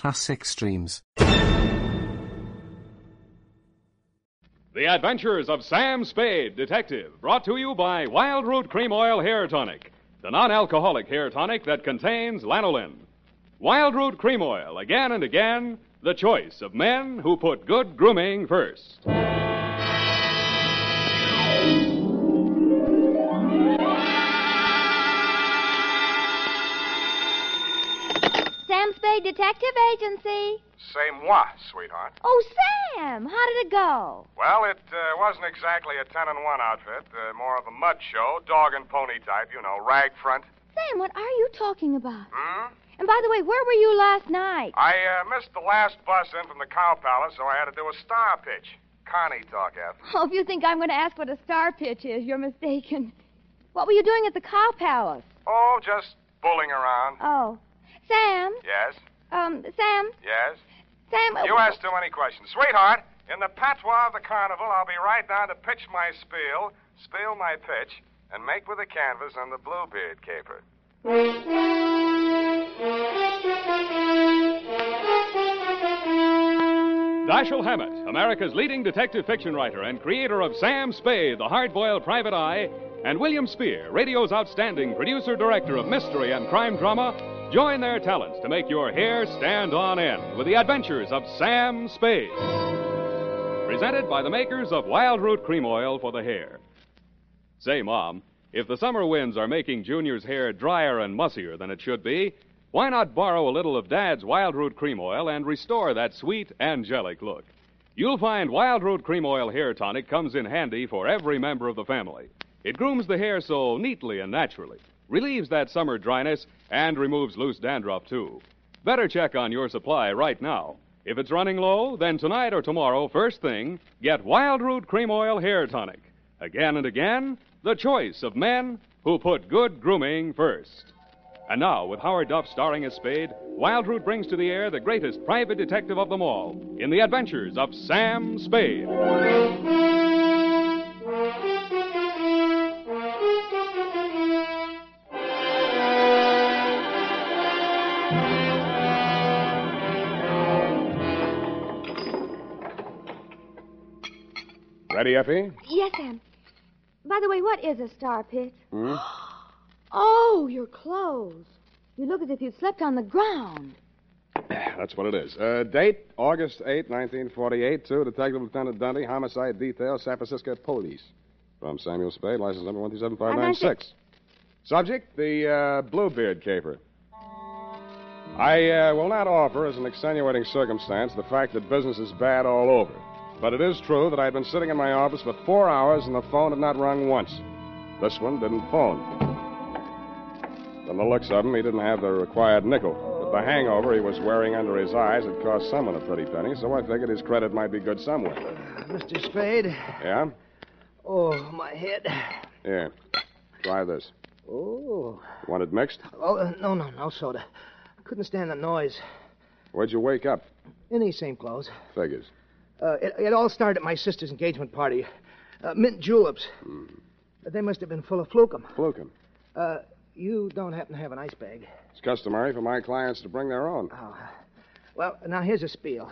classic streams. The Adventures of Sam Spade, Detective, brought to you by Wild Root Cream Oil Hair Tonic, the non alcoholic hair tonic that contains lanolin. Wild Root Cream Oil, again and again, the choice of men who put good grooming first. Spade Detective Agency. C'est moi, sweetheart. Oh, Sam, how did it go? Well, it uh, wasn't exactly a 10 and 1 outfit, uh, more of a mud show, dog and pony type, you know, rag front. Sam, what are you talking about? Hmm? And by the way, where were you last night? I uh, missed the last bus in from the Cow Palace, so I had to do a star pitch. Connie talk after. Oh, if you think I'm going to ask what a star pitch is, you're mistaken. What were you doing at the Cow Palace? Oh, just bulling around. Oh. Sam? Yes? Um, Sam? Yes? Sam? uh, You asked too many questions. Sweetheart, in the patois of the carnival, I'll be right down to pitch my spiel, spiel my pitch, and make with the canvas on the Bluebeard caper. Dashiell Hammett, America's leading detective fiction writer and creator of Sam Spade, the hard-boiled private eye, and William Spier, radio's outstanding producer-director of mystery and crime drama, join their talents to make your hair stand on end with the adventures of Sam Spade. Presented by the makers of Wild Root Cream Oil for the hair. Say, Mom, if the summer winds are making Junior's hair drier and mussier than it should be, why not borrow a little of Dad's Wild Root Cream Oil and restore that sweet, angelic look? You'll find Wild Root Cream Oil Hair Tonic comes in handy for every member of the family. It grooms the hair so neatly and naturally, relieves that summer dryness, and removes loose dandruff, too. Better check on your supply right now. If it's running low, then tonight or tomorrow, first thing, get Wild Root Cream Oil Hair Tonic. Again and again, the choice of men who put good grooming first. And now, with Howard Duff starring as Spade, Wild Root brings to the air the greatest private detective of them all in the adventures of Sam Spade. Ready, Effie? Yes, Sam. By the way, what is a star pitch? Hmm? Oh, your clothes. You look as if you slept on the ground. That's what it is. Uh, date, August 8, 1948, to Detective Lieutenant Dundee, Homicide Detail, San Francisco Police. From Samuel Spade, license number 127596. Subject, the uh, Bluebeard caper. I uh, will not offer as an extenuating circumstance the fact that business is bad all over. But it is true that I'd been sitting in my office for four hours and the phone had not rung once. This one didn't phone. From the looks of him, he didn't have the required nickel. But the hangover he was wearing under his eyes had cost someone a pretty penny, so I figured his credit might be good somewhere. Mr. Spade. Yeah? Oh, my head. Here. Try this. Oh. Want it mixed? Oh, uh, no, no, no soda. Couldn't stand the noise. Where'd you wake up? In these same clothes. Figures. Uh, it, it all started at my sister's engagement party. Uh, mint juleps. They must have been full of flukum. Flukum. Uh, you don't happen to have an ice bag. It's customary for my clients to bring their own. Oh. Well, now here's a spiel.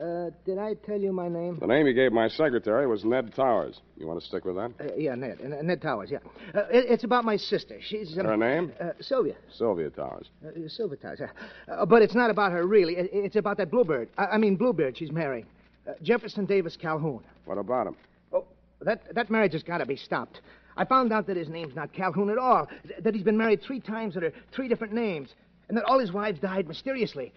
Uh, did I tell you my name? The name you gave my secretary was Ned Towers. You want to stick with that? Uh, yeah, Ned. Ned Towers, yeah. Uh, it, it's about my sister. She's. Um, Her name? Uh, Sylvia. Sylvia Towers. Uh, Sylvia Towers, yeah. Uh, but it's not about her, really. It, it's about that Bluebird. I, I mean, bluebird she's marrying. Uh, Jefferson Davis Calhoun. What about him? Oh, that, that marriage has got to be stopped. I found out that his name's not Calhoun at all, that he's been married three times under three different names, and that all his wives died mysteriously,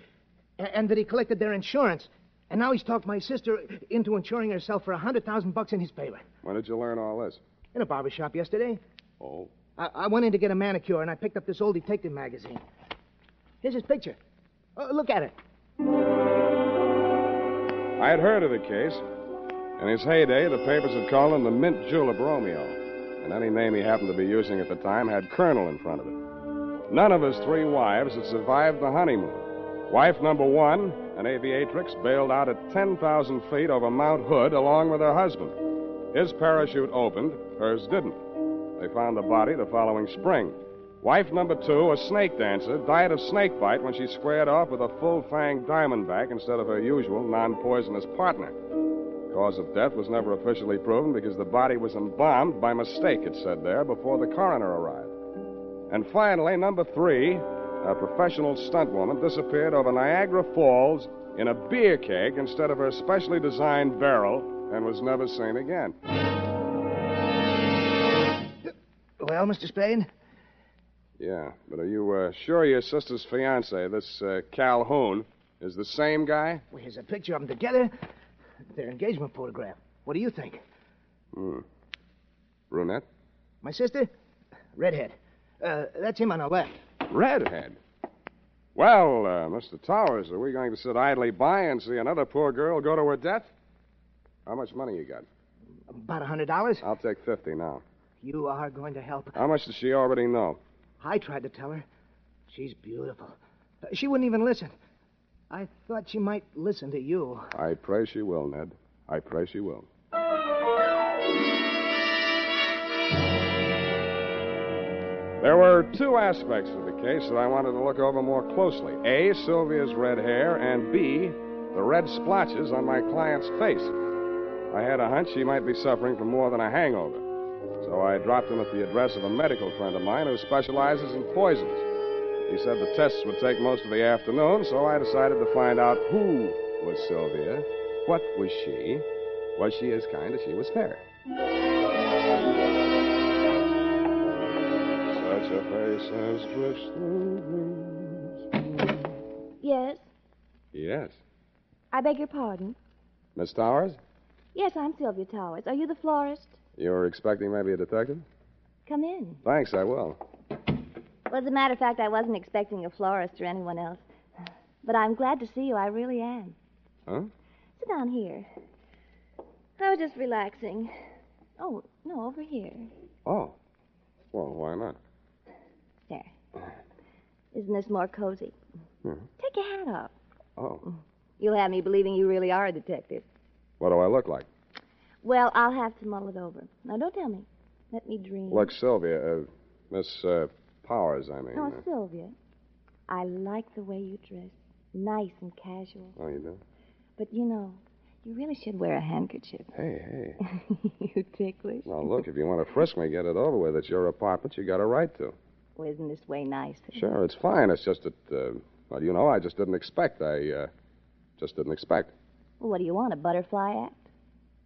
a- and that he collected their insurance. And now he's talked my sister into insuring herself for a hundred thousand bucks in his favor. When did you learn all this? In a barber shop yesterday. Oh. I, I went in to get a manicure, and I picked up this old detective magazine. Here's his picture. Oh, look at it. I had heard of the case. In his heyday, the papers had called him the Mint Julep Romeo. And any name he happened to be using at the time had Colonel in front of it. None of his three wives had survived the honeymoon. Wife number one, an aviatrix, bailed out at 10,000 feet over Mount Hood along with her husband. His parachute opened, hers didn't. They found the body the following spring. Wife number two, a snake dancer, died of snake bite when she squared off with a full fanged diamondback instead of her usual non poisonous partner. Cause of death was never officially proven because the body was embalmed by mistake, it said there, before the coroner arrived. And finally, number three, a professional stunt woman disappeared over Niagara Falls in a beer keg instead of her specially designed barrel and was never seen again. Well, Mr. Spade? Yeah, but are you uh, sure your sister's fiance, this uh, Calhoun, is the same guy? Well, here's a picture of them together. Their engagement photograph. What do you think? Hmm. Brunette? My sister? Redhead. Uh, that's him on the left. Redhead? Well, uh, Mr. Towers, are we going to sit idly by and see another poor girl go to her death? How much money you got? About a hundred dollars. I'll take fifty now. You are going to help. How much does she already know? I tried to tell her. She's beautiful. She wouldn't even listen. I thought she might listen to you. I pray she will, Ned. I pray she will. There were two aspects of the case that I wanted to look over more closely A, Sylvia's red hair, and B, the red splotches on my client's face. I had a hunch she might be suffering from more than a hangover. So I dropped him at the address of a medical friend of mine who specializes in poisons. He said the tests would take most of the afternoon, so I decided to find out who was Sylvia, what was she, was she as kind as she was fair. Such a face as drifts through dreams. Yes. Yes. I beg your pardon. Miss Towers, Yes, I'm Sylvia Towers. Are you the florist? You were expecting maybe a detective? Come in. Thanks, I will. Well, as a matter of fact, I wasn't expecting a florist or anyone else. But I'm glad to see you. I really am. Huh? Sit down here. I was just relaxing. Oh, no, over here. Oh. Well, why not? There. Isn't this more cozy? Mhm. Take your hat off. Oh. You'll have me believing you really are a detective. What do I look like? Well, I'll have to mull it over. Now, don't tell me. Let me dream. Look, Sylvia, uh, Miss uh, Powers, I mean. Oh, uh, Sylvia, I like the way you dress. Nice and casual. oh, you do? But you know, you really should wear a handkerchief. Hey, hey. you ticklish. Now, look, if you want to frisk me, get it over with. It's your apartment. You got a right to. Well, isn't this way nice? Sure, it's fine. It's just that, uh, well, you know, I just didn't expect. I, uh, just didn't expect. Well, what do you want, a butterfly act?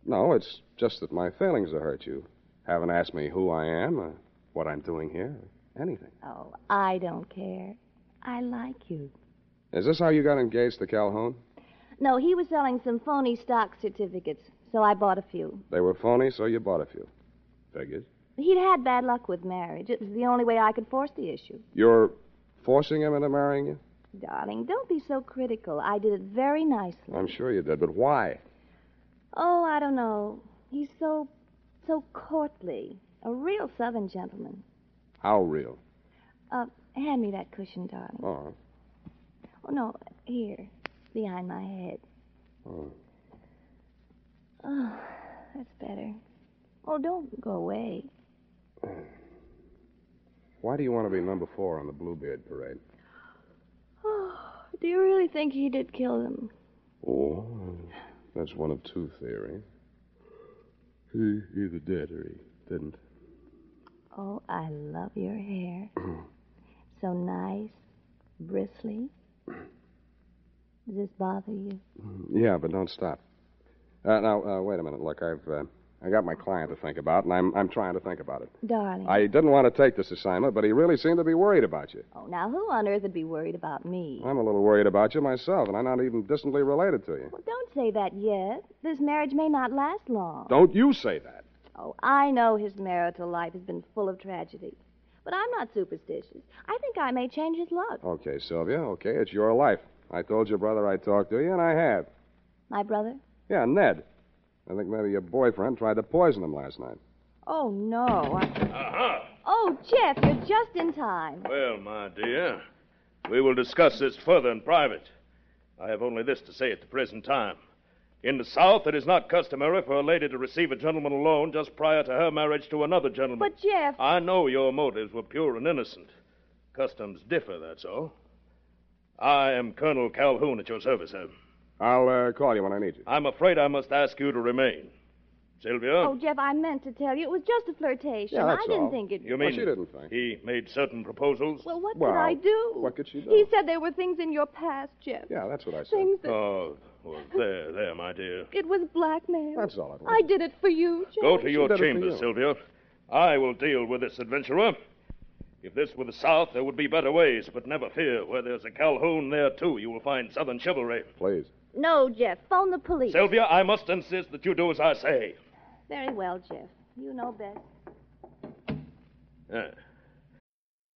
No, it's just that my feelings have hurt you. Haven't asked me who I am, uh, what I'm doing here, or anything. Oh, I don't care. I like you. Is this how you got engaged to Calhoun? No, he was selling some phony stock certificates, so I bought a few. They were phony, so you bought a few. Figures. He'd had bad luck with marriage. It was the only way I could force the issue. You're forcing him into marrying you? Darling, don't be so critical. I did it very nicely. I'm sure you did, but why? Oh, I don't know. He's so, so courtly. A real southern gentleman. How real? Uh, hand me that cushion, darling. Oh, Oh, no, here, behind my head. oh. Oh, that's better. Oh, don't go away. Why do you want to be number four on the Bluebeard parade? Oh, do you really think he did kill them? Oh, that's one of two theories. He either did or he didn't. Oh, I love your hair. so nice, bristly. Does this bother you? Yeah, but don't stop. Uh, now, uh, wait a minute. Look, I've uh, I got my client to think about, and I'm I'm trying to think about it. Darling. I didn't want to take this assignment, but he really seemed to be worried about you. Oh, now who on earth would be worried about me? I'm a little worried about you myself, and I'm not even distantly related to you. Well, don't say that yet. This marriage may not last long. Don't you say that. Oh, I know his marital life has been full of tragedy. But I'm not superstitious. I think I may change his luck. Okay, Sylvia. Okay, it's your life. I told your brother I'd talk to you, and I have. My brother? Yeah, Ned. I think maybe your boyfriend tried to poison him last night. Oh, no. I... Aha! Oh, Jeff, you're just in time. Well, my dear, we will discuss this further in private. I have only this to say at the present time. In the South, it is not customary for a lady to receive a gentleman alone just prior to her marriage to another gentleman. But, Jeff. I know your motives were pure and innocent. Customs differ, that's all. I am Colonel Calhoun at your service, sir. I'll uh, call you when I need you. I'm afraid I must ask you to remain. Sylvia? Oh, Jeff, I meant to tell you. It was just a flirtation. Yeah, that's I didn't all. think it. You Well, mean she didn't think. he made certain proposals? Well, what Well, could I do? what could she do? He said there were things in your past, Jeff. Yeah, that's what I said. Things that. Oh, well, there, there, my dear. It was blackmail. That's all it was. I did it for you, Jeff. Go to your did it for chambers, you. Sylvia. I will deal with this adventurer. If this were the South, there would be better ways, but never fear. Where there's a Calhoun, there, too, you will find Southern chivalry. Please. No, Jeff. Phone the police. Sylvia, I must insist that you do as I say. Very well, Jeff. You know best.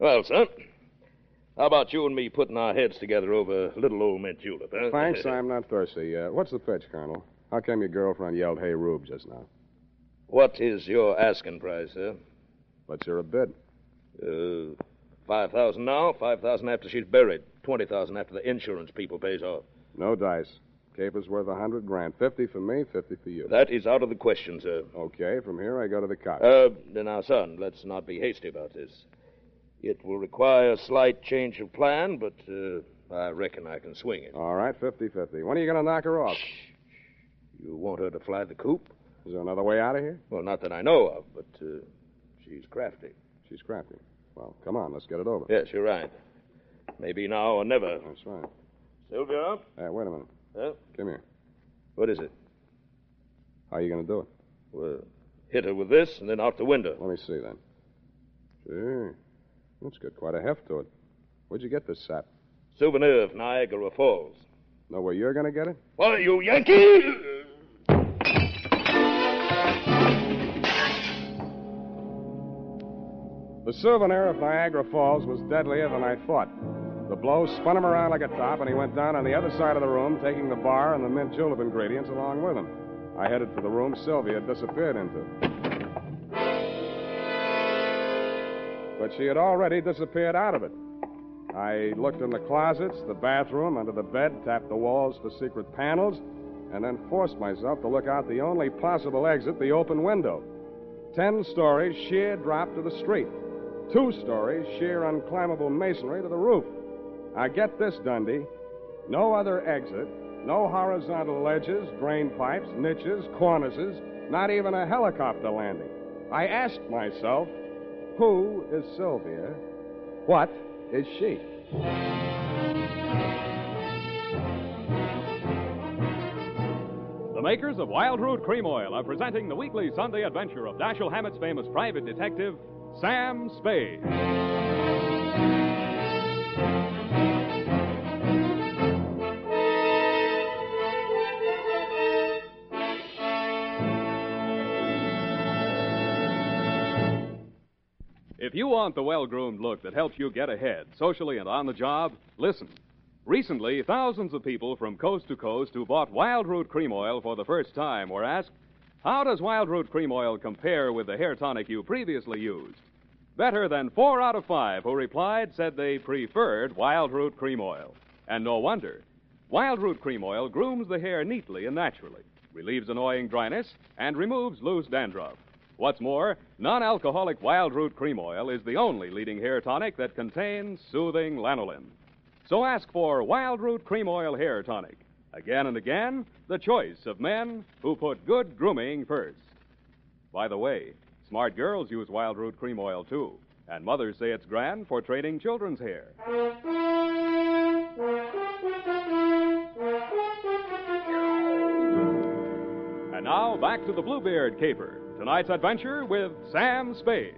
Well, son, how about you and me putting our heads together over little old mint julep, huh? Thanks, I'm not thirsty. Uh, what's the fetch, Colonel? How come your girlfriend yelled, hey, Rube, just now? What is your asking price, sir? Hear a bid. Uh, five thousand now, five thousand after she's buried, twenty thousand after the insurance people pays off. No dice. Caper's worth a hundred grand. Fifty for me, fifty for you. That is out of the question, sir. Okay, from here I go to the cops. Uh, now, son, let's not be hasty about this. It will require a slight change of plan, but uh, I reckon I can swing it. All right, 50-50. When are you going to knock her off? You want her to fly the coop? Is there another way out of here? Well, not that I know of, but uh, she's crafty. She's crafty. Well, come on, let's get it over. Yes, you're right. Maybe now or never. That's right. Sylvia? Hey, wait a minute. Huh? Come here. What is it? How are you going to do it? Well, hit her with this and then out the window. Let me see then. Sure. That's got quite a heft to it. Where'd you get this sap? Souvenir of Niagara Falls. Know where you're going to get it? Why, you Yankee! The souvenir of Niagara Falls was deadlier than I thought. The blow spun him around like a top, and he went down on the other side of the room, taking the bar and the mint julep ingredients along with him. I headed for the room Sylvia had disappeared into. But she had already disappeared out of it. I looked in the closets, the bathroom, under the bed, tapped the walls for secret panels, and then forced myself to look out the only possible exit, the open window. Ten stories, sheer drop to the street. Two stories, sheer unclimbable masonry to the roof. I get this, Dundee. No other exit, no horizontal ledges, drain pipes, niches, cornices, not even a helicopter landing. I asked myself, who is Sylvia? What is she? The makers of Wild Root Cream Oil are presenting the weekly Sunday adventure of Dashiell Hammett's famous private detective, Sam Spade. You want the well groomed look that helps you get ahead, socially and on the job, listen. Recently, thousands of people from coast to coast who bought Wild Root Cream Oil for the first time were asked, How does Wild Root Cream Oil compare with the hair tonic you previously used? Better than four out of five who replied said they preferred Wild Root Cream Oil. And no wonder. Wild Root Cream Oil grooms the hair neatly and naturally, relieves annoying dryness, and removes loose dandruff. What's more, non alcoholic Wild Root Cream Oil is the only leading hair tonic that contains soothing lanolin. So ask for Wild Root Cream Oil Hair Tonic. Again and again, the choice of men who put good grooming first. By the way, smart girls use Wild Root Cream Oil too, and mothers say it's grand for training children's hair. And now back to the Bluebeard Caper. Tonight's adventure with Sam Spade.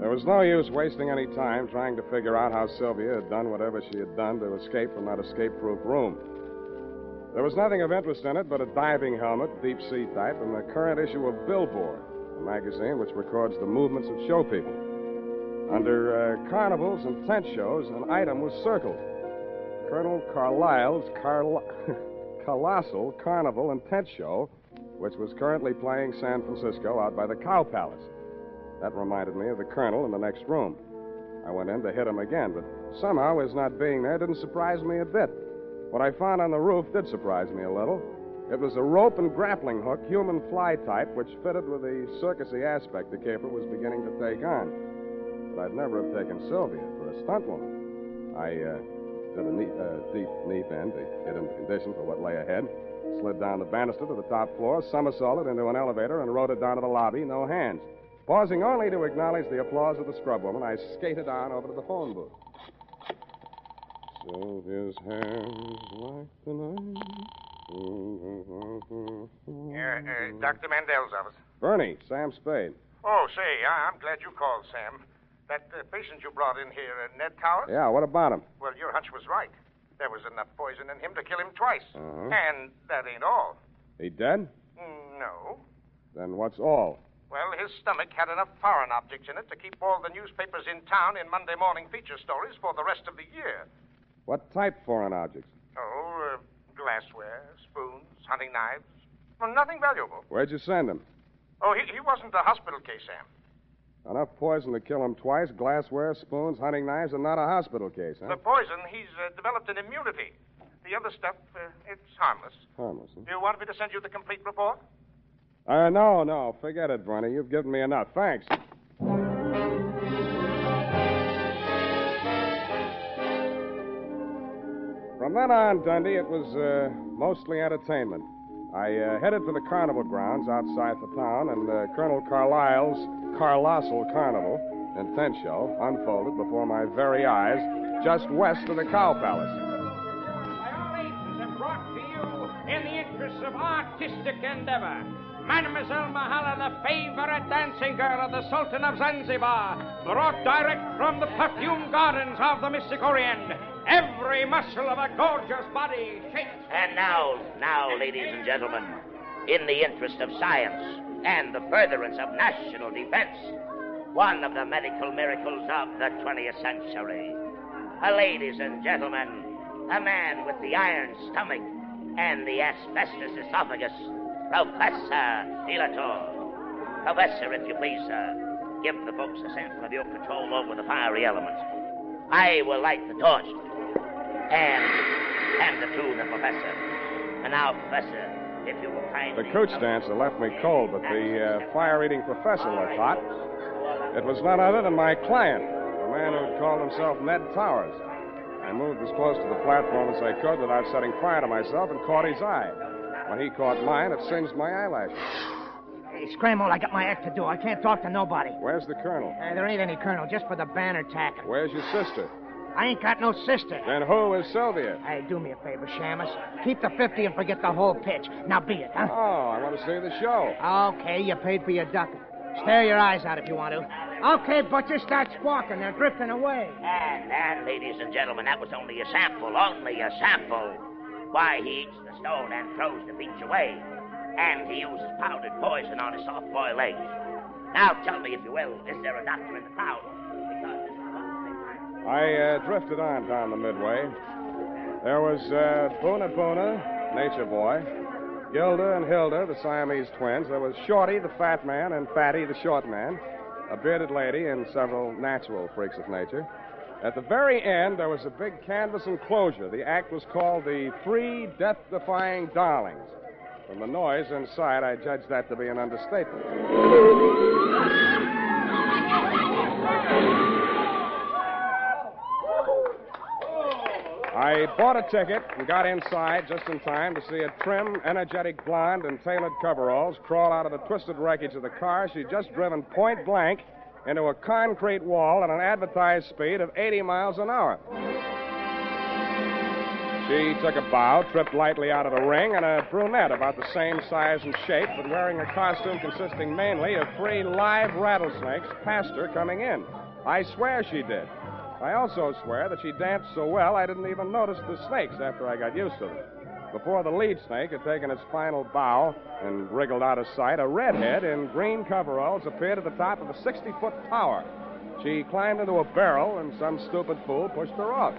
There was no use wasting any time trying to figure out how Sylvia had done whatever she had done to escape from that escape proof room. There was nothing of interest in it but a diving helmet, deep sea type, and the current issue of Billboard, a magazine which records the movements of show people. Under uh, carnivals and tent shows, an item was circled Colonel Carlyle's Carl- Colossal Carnival and Tent Show, which was currently playing San Francisco out by the Cow Palace. That reminded me of the colonel in the next room. I went in to hit him again, but somehow his not being there didn't surprise me a bit. What I found on the roof did surprise me a little. It was a rope and grappling hook, human fly type, which fitted with the circusy aspect the caper was beginning to take on. But I'd never have taken Sylvia for a stunt woman. I uh, did a knee, uh, deep knee bend to get into condition for what lay ahead, slid down the banister to the top floor, somersaulted into an elevator, and rode it down to the lobby, no hands. Pausing only to acknowledge the applause of the scrub woman, I skated on over to the phone booth. Sylvia's hands like the Yeah, uh, Dr. Mandel's office. Bernie, Sam Spade. Oh, say, I- I'm glad you called, Sam. That uh, patient you brought in here, uh, Ned Towers? Yeah, what about him? Well, your hunch was right. There was enough poison in him to kill him twice. Uh-huh. And that ain't all. He dead? Mm, No. Then what's all? Well, his stomach had enough foreign objects in it to keep all the newspapers in town in Monday morning feature stories for the rest of the year. What type foreign objects? Oh, uh, glassware, spoons, hunting knives. Well, nothing valuable. Where'd you send him? Oh, he, he wasn't a hospital case, Sam. Enough poison to kill him twice, glassware, spoons, hunting knives, and not a hospital case, huh? The poison, he's uh, developed an immunity. The other stuff, uh, it's harmless. Harmless, huh? Do you want me to send you the complete report? Uh, no, no. Forget it, Bernie. You've given me enough. Thanks. From then on, Dundee, it was uh, mostly entertainment. I uh, headed for the carnival grounds outside the town, and uh, Colonel Carlisle's Carlossal Carnival and tent show unfolded before my very eyes just west of the Cow Palace. Violations are brought to you in the interests of artistic endeavor. Mademoiselle Mahala, the favorite dancing girl of the Sultan of Zanzibar, brought direct from the perfume gardens of the Mystic Orient. Every muscle of a gorgeous body shakes. And now, now, ladies and gentlemen, in the interest of science and the furtherance of national defense, one of the medical miracles of the 20th century. Uh, ladies and gentlemen, a man with the iron stomach and the asbestos esophagus, Professor Delator. Professor, if you please, sir, give the folks a sample of your control over the fiery elements. I will light the torch and hand it to the professor. And now, Professor, if you will kindly. The coach dancer left me cold, but the uh, fire eating professor looked hot. It was none other than my client, the man who had called himself Ned Towers. I moved as close to the platform as I could without setting fire to myself and caught his eye. When he caught mine, it singed my eyelashes. Hey, Scramble, I got my act to do. I can't talk to nobody. Where's the colonel? Uh, there ain't any colonel, just for the banner tacking. Where's your sister? I ain't got no sister. Then who is Sylvia? Hey, do me a favor, Shamus. Keep the 50 and forget the whole pitch. Now be it, huh? Oh, I want to see the show. Okay, you paid for your ducking. Stare your eyes out if you want to. Okay, Butcher, start squawking. They're drifting away. And, and, ladies and gentlemen, that was only a sample, only a sample. Why, he eats the stone and throws the beach away. And he uses powdered poison on his soft boiled eggs. Now tell me, if you will, is there a doctor in the crowd? I uh, drifted on down the midway. There was uh, Boona Boona, Nature Boy, Gilda and Hilda, the Siamese twins. There was Shorty, the fat man, and Fatty, the short man, a bearded lady, and several natural freaks of nature. At the very end, there was a big canvas enclosure. The act was called the Three Death Defying Darlings. From the noise inside, I judged that to be an understatement. I bought a ticket and got inside just in time to see a trim, energetic blonde in tailored coveralls crawl out of the twisted wreckage of the car she'd just driven point blank into a concrete wall at an advertised speed of 80 miles an hour. She took a bow, tripped lightly out of the ring, and a brunette about the same size and shape, but wearing a costume consisting mainly of three live rattlesnakes, passed her coming in. I swear she did. I also swear that she danced so well I didn't even notice the snakes after I got used to them. Before the lead snake had taken its final bow and wriggled out of sight, a redhead in green coveralls appeared at the top of a 60 foot tower. She climbed into a barrel, and some stupid fool pushed her off.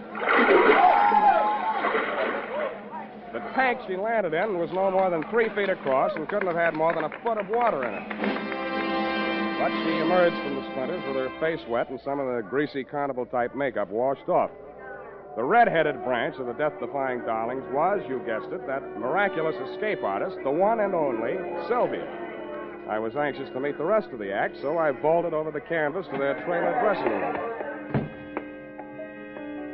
The tank she landed in was no more than three feet across and couldn't have had more than a foot of water in it. But she emerged from the with her face wet and some of the greasy carnival type makeup washed off. The red-headed branch of the death-defying darlings was, you guessed it, that miraculous escape artist, the one and only Sylvia. I was anxious to meet the rest of the act, so I vaulted over the canvas to their trailer dressing room.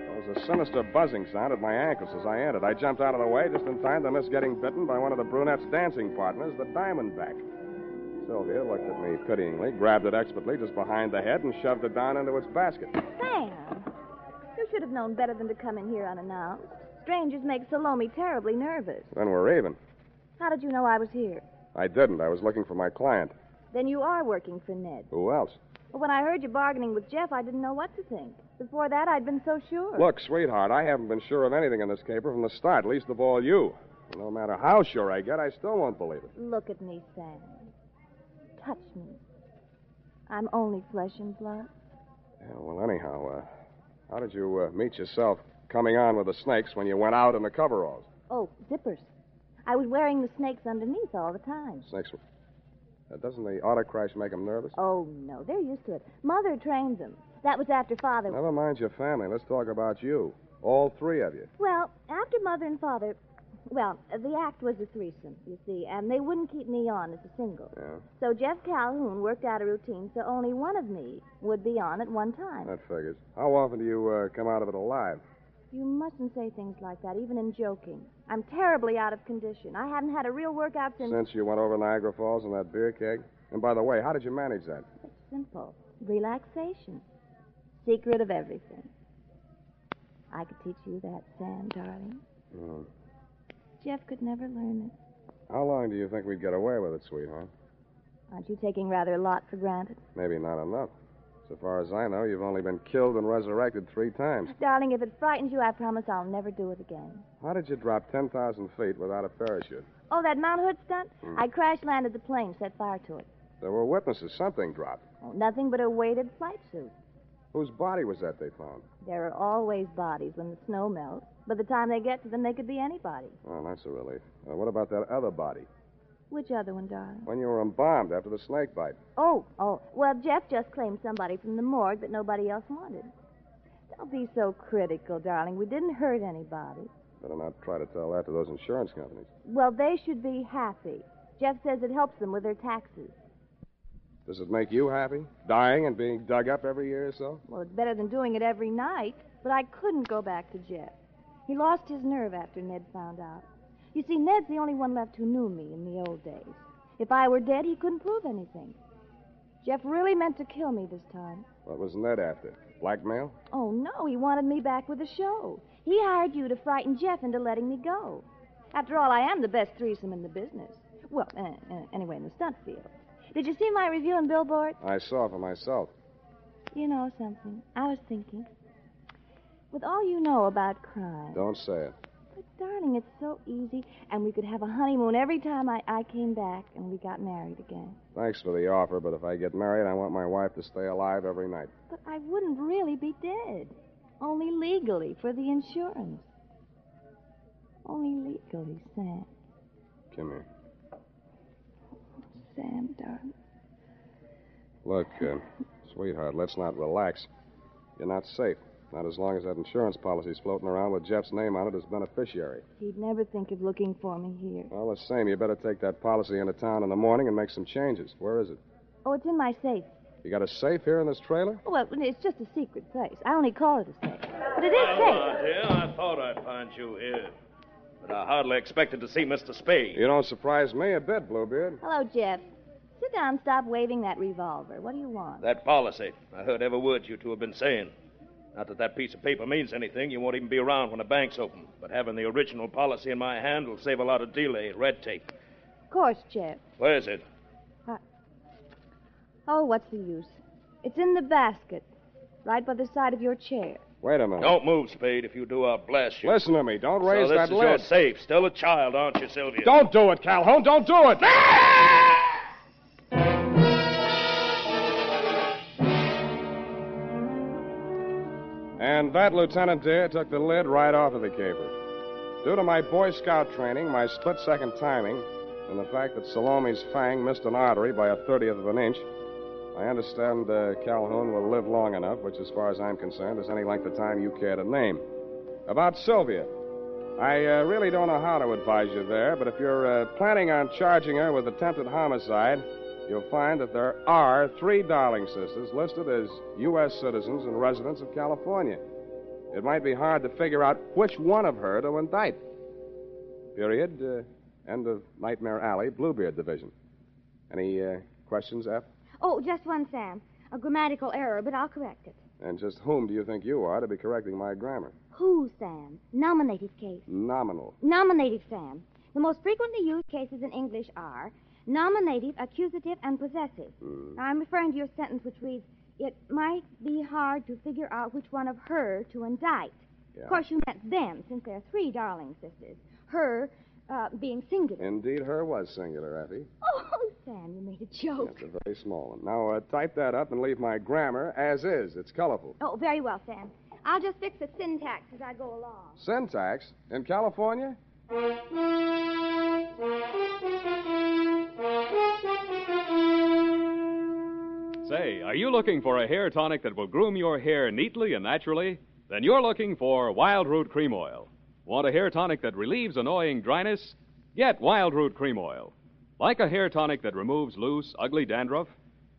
There was a sinister buzzing sound at my ankles as I entered. I jumped out of the way just in time to miss getting bitten by one of the brunette's dancing partners, the Diamondback. Sylvia looked at me pityingly, grabbed it expertly just behind the head, and shoved it down into its basket. Sam, you should have known better than to come in here unannounced. Strangers make Salome terribly nervous. Then we're even. How did you know I was here? I didn't. I was looking for my client. Then you are working for Ned. Who else? Well, when I heard you bargaining with Jeff, I didn't know what to think. Before that, I'd been so sure. Look, sweetheart, I haven't been sure of anything in this caper from the start, least of all you. No matter how sure I get, I still won't believe it. Look at me, Sam. Touch me. I'm only flesh and blood. Yeah, well, anyhow, uh, how did you uh, meet yourself coming on with the snakes when you went out in the coveralls? Oh, zippers. I was wearing the snakes underneath all the time. Snakes. Uh, doesn't the auto crash make them nervous? Oh, no. They're used to it. Mother trained them. That was after Father. Never mind your family. Let's talk about you. All three of you. Well, after Mother and Father. Well, the act was a threesome, you see, and they wouldn't keep me on as a single. Yeah, So Jeff Calhoun worked out a routine so only one of me would be on at one time. that figures. How often do you uh, come out of it alive? You mustn't say things like that, even in joking. I'm terribly out of condition. I haven't had a real workout since. Since you went over Niagara Falls in that beer keg? And by the way, how did you manage that? It's simple. Relaxation. Secret of everything. I could teach you that, Sam, darling. Hmm. Jeff could never learn it. How long do you think we'd get away with it, sweetheart? Aren't you taking rather a lot for granted? Maybe not enough. So far as I know, you've only been killed and resurrected three times. Darling, if it frightens you, I promise I'll never do it again. How did you drop 10,000 feet without a parachute? Oh, that Mount Hood stunt? Hmm. I crash landed the plane, set fire to it. There were witnesses. Something dropped. Oh, nothing but a weighted flight suit. Whose body was that they found? There are always bodies when the snow melts. By the time they get to them, they could be anybody. Oh, that's a relief. Uh, what about that other body? Which other one, darling? When you were embalmed after the snake bite. Oh, oh. Well, Jeff just claimed somebody from the morgue that nobody else wanted. Don't be so critical, darling. We didn't hurt anybody. Better not try to tell that to those insurance companies. Well, they should be happy. Jeff says it helps them with their taxes. Does it make you happy? Dying and being dug up every year or so? Well, it's better than doing it every night. But I couldn't go back to Jeff. He lost his nerve after Ned found out. You see, Ned's the only one left who knew me in the old days. If I were dead, he couldn't prove anything. Jeff really meant to kill me this time. What was Ned after? Blackmail? Oh, no, he wanted me back with the show. He hired you to frighten Jeff into letting me go. After all, I am the best threesome in the business. Well, uh, uh, anyway, in the stunt field. Did you see my review in Billboard? I saw for myself. You know something? I was thinking. With all you know about crime. Don't say it. But, darling, it's so easy, and we could have a honeymoon every time I, I came back and we got married again. Thanks for the offer, but if I get married, I want my wife to stay alive every night. But I wouldn't really be dead. Only legally for the insurance. Only legally, Sam. Come here. Sam, darling. Look, uh, sweetheart, let's not relax. You're not safe. Not as long as that insurance policy's floating around with Jeff's name on it as beneficiary. He'd never think of looking for me here. Well, the same. You better take that policy into town in the morning and make some changes. Where is it? Oh, it's in my safe. You got a safe here in this trailer? Well, it's just a secret place. I only call it a safe. But it is Well, safe. dear, I thought I'd find you here. But I hardly expected to see Mr. Spade. You don't surprise me a bit, Bluebeard. Hello, Jeff. Sit down stop waving that revolver. What do you want? That policy. I heard every word you two have been saying. Not that that piece of paper means anything. You won't even be around when the bank's open. But having the original policy in my hand will save a lot of delay and red tape. Of course, Jeff. Where is it? Uh, oh, what's the use? It's in the basket, right by the side of your chair. Wait a minute. Don't move, Spade. If you do, I'll blast you. Listen to me. Don't raise so this that is lid. your safe. Still a child, aren't you, Sylvia? Don't do it, Calhoun. Don't do it. And that, Lieutenant Deer, took the lid right off of the caper. Due to my Boy Scout training, my split second timing, and the fact that Salome's fang missed an artery by a 30th of an inch, I understand uh, Calhoun will live long enough, which, as far as I'm concerned, is any length of time you care to name. About Sylvia. I uh, really don't know how to advise you there, but if you're uh, planning on charging her with attempted homicide, you'll find that there are three Darling sisters listed as U.S. citizens and residents of California. It might be hard to figure out which one of her to indict. Period. Uh, end of Nightmare Alley, Bluebeard Division. Any uh, questions, F? Oh, just one, Sam. A grammatical error, but I'll correct it. And just whom do you think you are to be correcting my grammar? Who, Sam? Nominative case. Nominal. Nominative, Sam. The most frequently used cases in English are nominative, accusative, and possessive. Hmm. Now, I'm referring to your sentence which reads, It might be hard to figure out which one of her to indict. Yeah. Of course, you meant them, since they're three darling sisters. Her uh, being singular. Indeed, her was singular, Effie. Oh, Sam, you made a joke. That's a very small one. Now, uh, type that up and leave my grammar as is. It's colorful. Oh, very well, Sam. I'll just fix the syntax as I go along. Syntax in California? Say, are you looking for a hair tonic that will groom your hair neatly and naturally? Then you're looking for Wild Root Cream Oil. Want a hair tonic that relieves annoying dryness? Get Wild Root Cream Oil. Like a hair tonic that removes loose, ugly dandruff?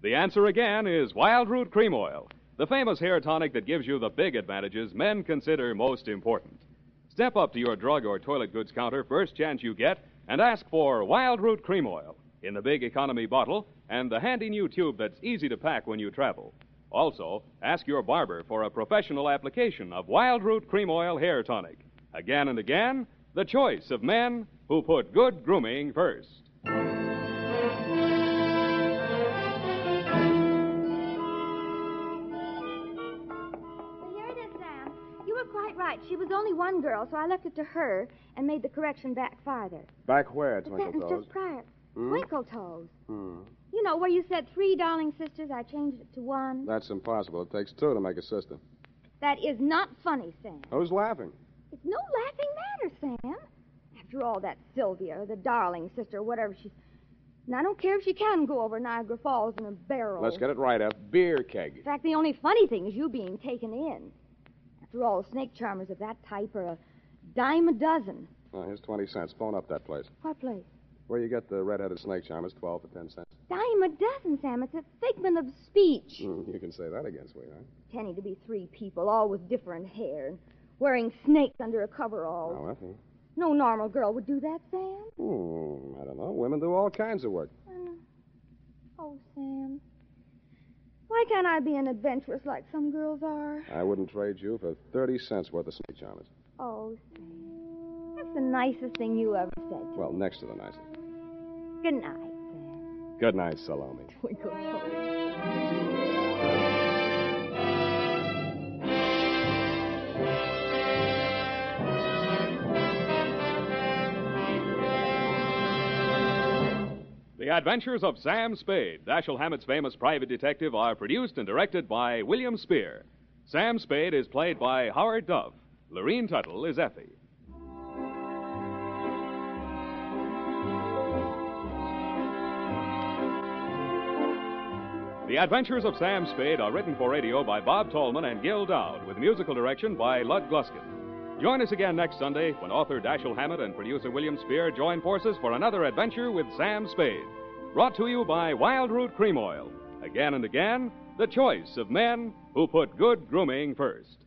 The answer again is Wild Root Cream Oil, the famous hair tonic that gives you the big advantages men consider most important. Step up to your drug or toilet goods counter first chance you get and ask for Wild Root Cream Oil in the big economy bottle and the handy new tube that's easy to pack when you travel. Also, ask your barber for a professional application of Wild Root Cream Oil Hair Tonic. Again and again, the choice of men who put good grooming first. Well, here it is, Sam. You were quite right. She was only one girl, so I left it to her and made the correction back farther. Back where, The Twinkle sentence Toes? just prior. Hmm? Twinkle toes. Hmm. You know, where you said three darling sisters, I changed it to one. That's impossible. It takes two to make a sister. That is not funny, Sam. Who's laughing? It's no laughing matter, Sam. After all, that Sylvia, the darling sister, or whatever she's. And I don't care if she can go over Niagara Falls in a barrel. Let's get it right, F. Beer keg. In fact, the only funny thing is you being taken in. After all, snake charmers of that type are a dime a dozen. Oh, here's 20 cents. Phone up that place. What place? Where you get the red-headed snake charmers, 12 for 10 cents. Dime a dozen, Sam. It's a figment of speech. Hmm, you can say that again, sweetheart. Tenny to be three people, all with different hair, and wearing snakes under a coverall. Now, Effie. No normal girl would do that, Sam. Hmm, I don't know. Women do all kinds of work. Oh, Sam. Why can't I be an adventuress like some girls are? I wouldn't trade you for 30 cents worth of snake charmers. Oh, Sam. That's the nicest thing you ever said. Well, next to the nicest. Good night, Sam. Good night, Salome. Twinkle toes. The Adventures of Sam Spade, Dashiell Hammett's famous private detective, are produced and directed by William Spier. Sam Spade is played by Howard Duff. Lorene Tuttle is Effie. The Adventures of Sam Spade are written for radio by Bob Tallman and Gil Doud, with musical direction by Lud Gluskin. Join us again next Sunday when author Dashiell Hammett and producer William Spier join forces for another adventure with Sam Spade. Brought to you by Wild Root Cream Oil. Again and again, the choice of men who put good grooming first.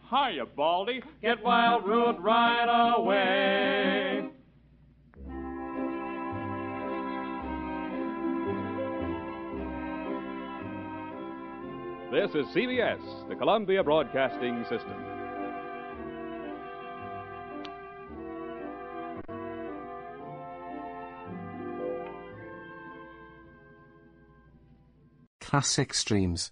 Hiya, Baldy. Get Wild Root right away. This is CBS, the Columbia Broadcasting System. Classic Streams.